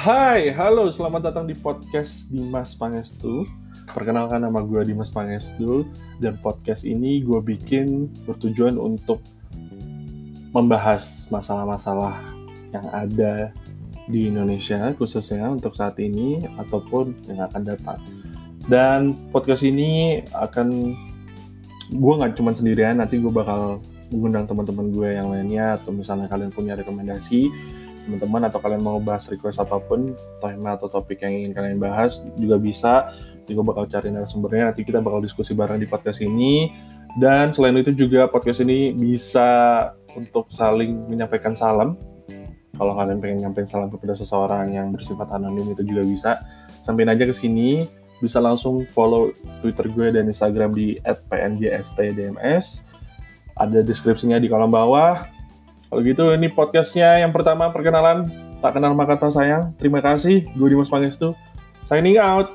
Hai, halo, selamat datang di podcast Dimas Pangestu. Perkenalkan nama gue Dimas Pangestu, dan podcast ini gue bikin bertujuan untuk membahas masalah-masalah yang ada di Indonesia, khususnya untuk saat ini, ataupun yang akan datang. Dan podcast ini akan, gue nggak cuma sendirian, nanti gue bakal mengundang teman-teman gue yang lainnya, atau misalnya kalian punya rekomendasi, teman-teman atau kalian mau bahas request apa pun tema atau topik yang ingin kalian bahas juga bisa. Nanti gue bakal cari narasumbernya nanti kita bakal diskusi bareng di podcast ini. Dan selain itu juga podcast ini bisa untuk saling menyampaikan salam. Kalau kalian pengen nyampein salam kepada seseorang yang bersifat anonim itu juga bisa. Sampein aja ke sini bisa langsung follow Twitter gue dan Instagram di @pnjstdms ada deskripsinya di kolom bawah kalau gitu ini podcastnya yang pertama perkenalan tak kenal maka tak sayang. Terima kasih, gue Dimas Pangestu. Signing out.